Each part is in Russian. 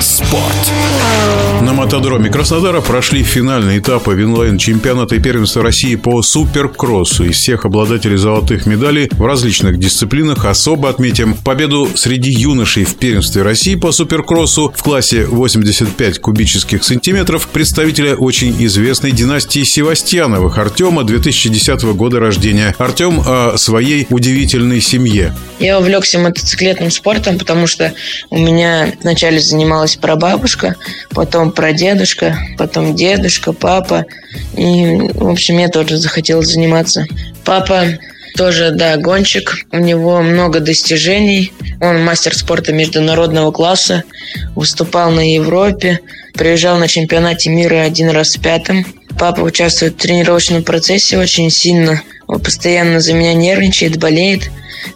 Спорт. На мотодроме Краснодара прошли финальные этапы винлайн-чемпионата и первенства России по суперкроссу. Из всех обладателей золотых медалей в различных дисциплинах особо отметим победу среди юношей в первенстве России по суперкроссу в классе 85 кубических сантиметров представителя очень известной династии Севастьяновых Артема 2010 года рождения. Артем о своей удивительной семье. Я увлекся мотоциклетным спортом, потому что у меня вначале занималась прабабушка, потом прадедушка, потом дедушка, папа. И, в общем, я тоже захотела заниматься. Папа тоже, да, гонщик. У него много достижений. Он мастер спорта международного класса. Выступал на Европе. Приезжал на чемпионате мира один раз в пятом. Папа участвует в тренировочном процессе очень сильно. Он постоянно за меня нервничает, болеет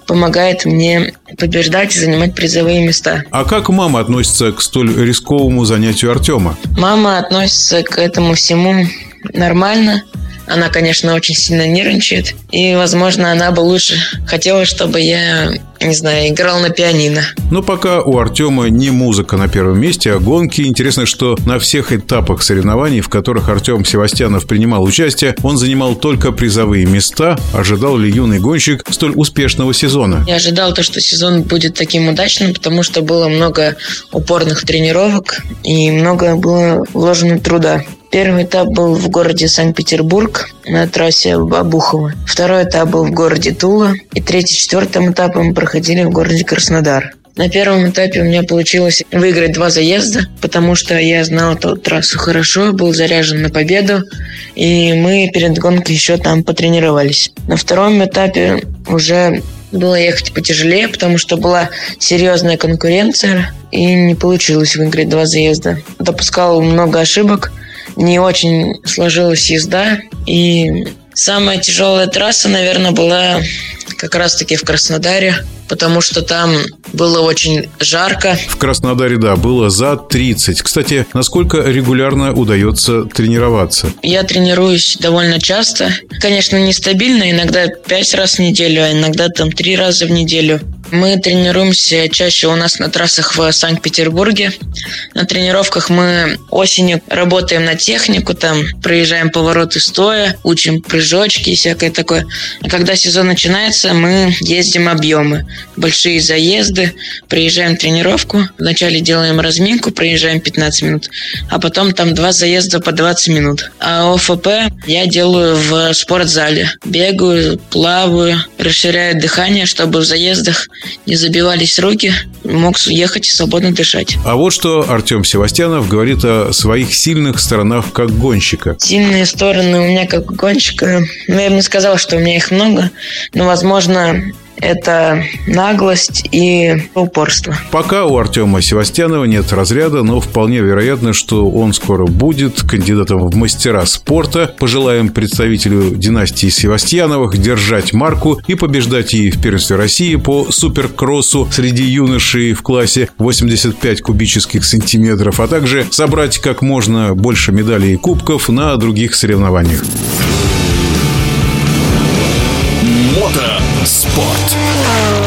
помогает мне побеждать и занимать призовые места. А как мама относится к столь рисковому занятию Артема? Мама относится к этому всему нормально. Она, конечно, очень сильно нервничает. И, возможно, она бы лучше хотела, чтобы я, не знаю, играл на пианино. Но пока у Артема не музыка на первом месте, а гонки. Интересно, что на всех этапах соревнований, в которых Артем Севастьянов принимал участие, он занимал только призовые места. Ожидал ли юный гонщик столь успешного сезона? Я ожидал то, что сезон будет таким удачным, потому что было много упорных тренировок и много было вложено труда. Первый этап был в городе Санкт-Петербург на трассе Обухова. Второй этап был в городе Тула. И третий, четвертым этапом проходили в городе Краснодар. На первом этапе у меня получилось выиграть два заезда, потому что я знал эту трассу хорошо, был заряжен на победу, и мы перед гонкой еще там потренировались. На втором этапе уже было ехать потяжелее, потому что была серьезная конкуренция, и не получилось выиграть два заезда. Допускал много ошибок, не очень сложилась езда. И самая тяжелая трасса, наверное, была как раз-таки в Краснодаре, потому что там было очень жарко. В Краснодаре, да, было за 30. Кстати, насколько регулярно удается тренироваться? Я тренируюсь довольно часто. Конечно, нестабильно, иногда 5 раз в неделю, а иногда там 3 раза в неделю. Мы тренируемся чаще у нас на трассах в Санкт-Петербурге. На тренировках мы осенью работаем на технику, там проезжаем повороты стоя, учим прыжочки и всякое такое. А когда сезон начинается, мы ездим объемы. Большие заезды, приезжаем тренировку, вначале делаем разминку, проезжаем 15 минут, а потом там два заезда по 20 минут. А ОФП я делаю в спортзале. Бегаю, плаваю, расширяю дыхание, чтобы в заездах не забивались руки, мог ехать и свободно дышать. А вот что Артем Севастьянов говорит о своих сильных сторонах как гонщика. Сильные стороны у меня как гонщика, ну, я бы не сказал, что у меня их много, но, возможно, это наглость и упорство. Пока у Артема Севастьянова нет разряда, но вполне вероятно, что он скоро будет кандидатом в мастера спорта. Пожелаем представителю династии Севастьяновых держать марку и побеждать и в первенстве России по суперкроссу среди юношей в классе 85 кубических сантиметров, а также собрать как можно больше медалей и кубков на других соревнованиях. Мотоспорт.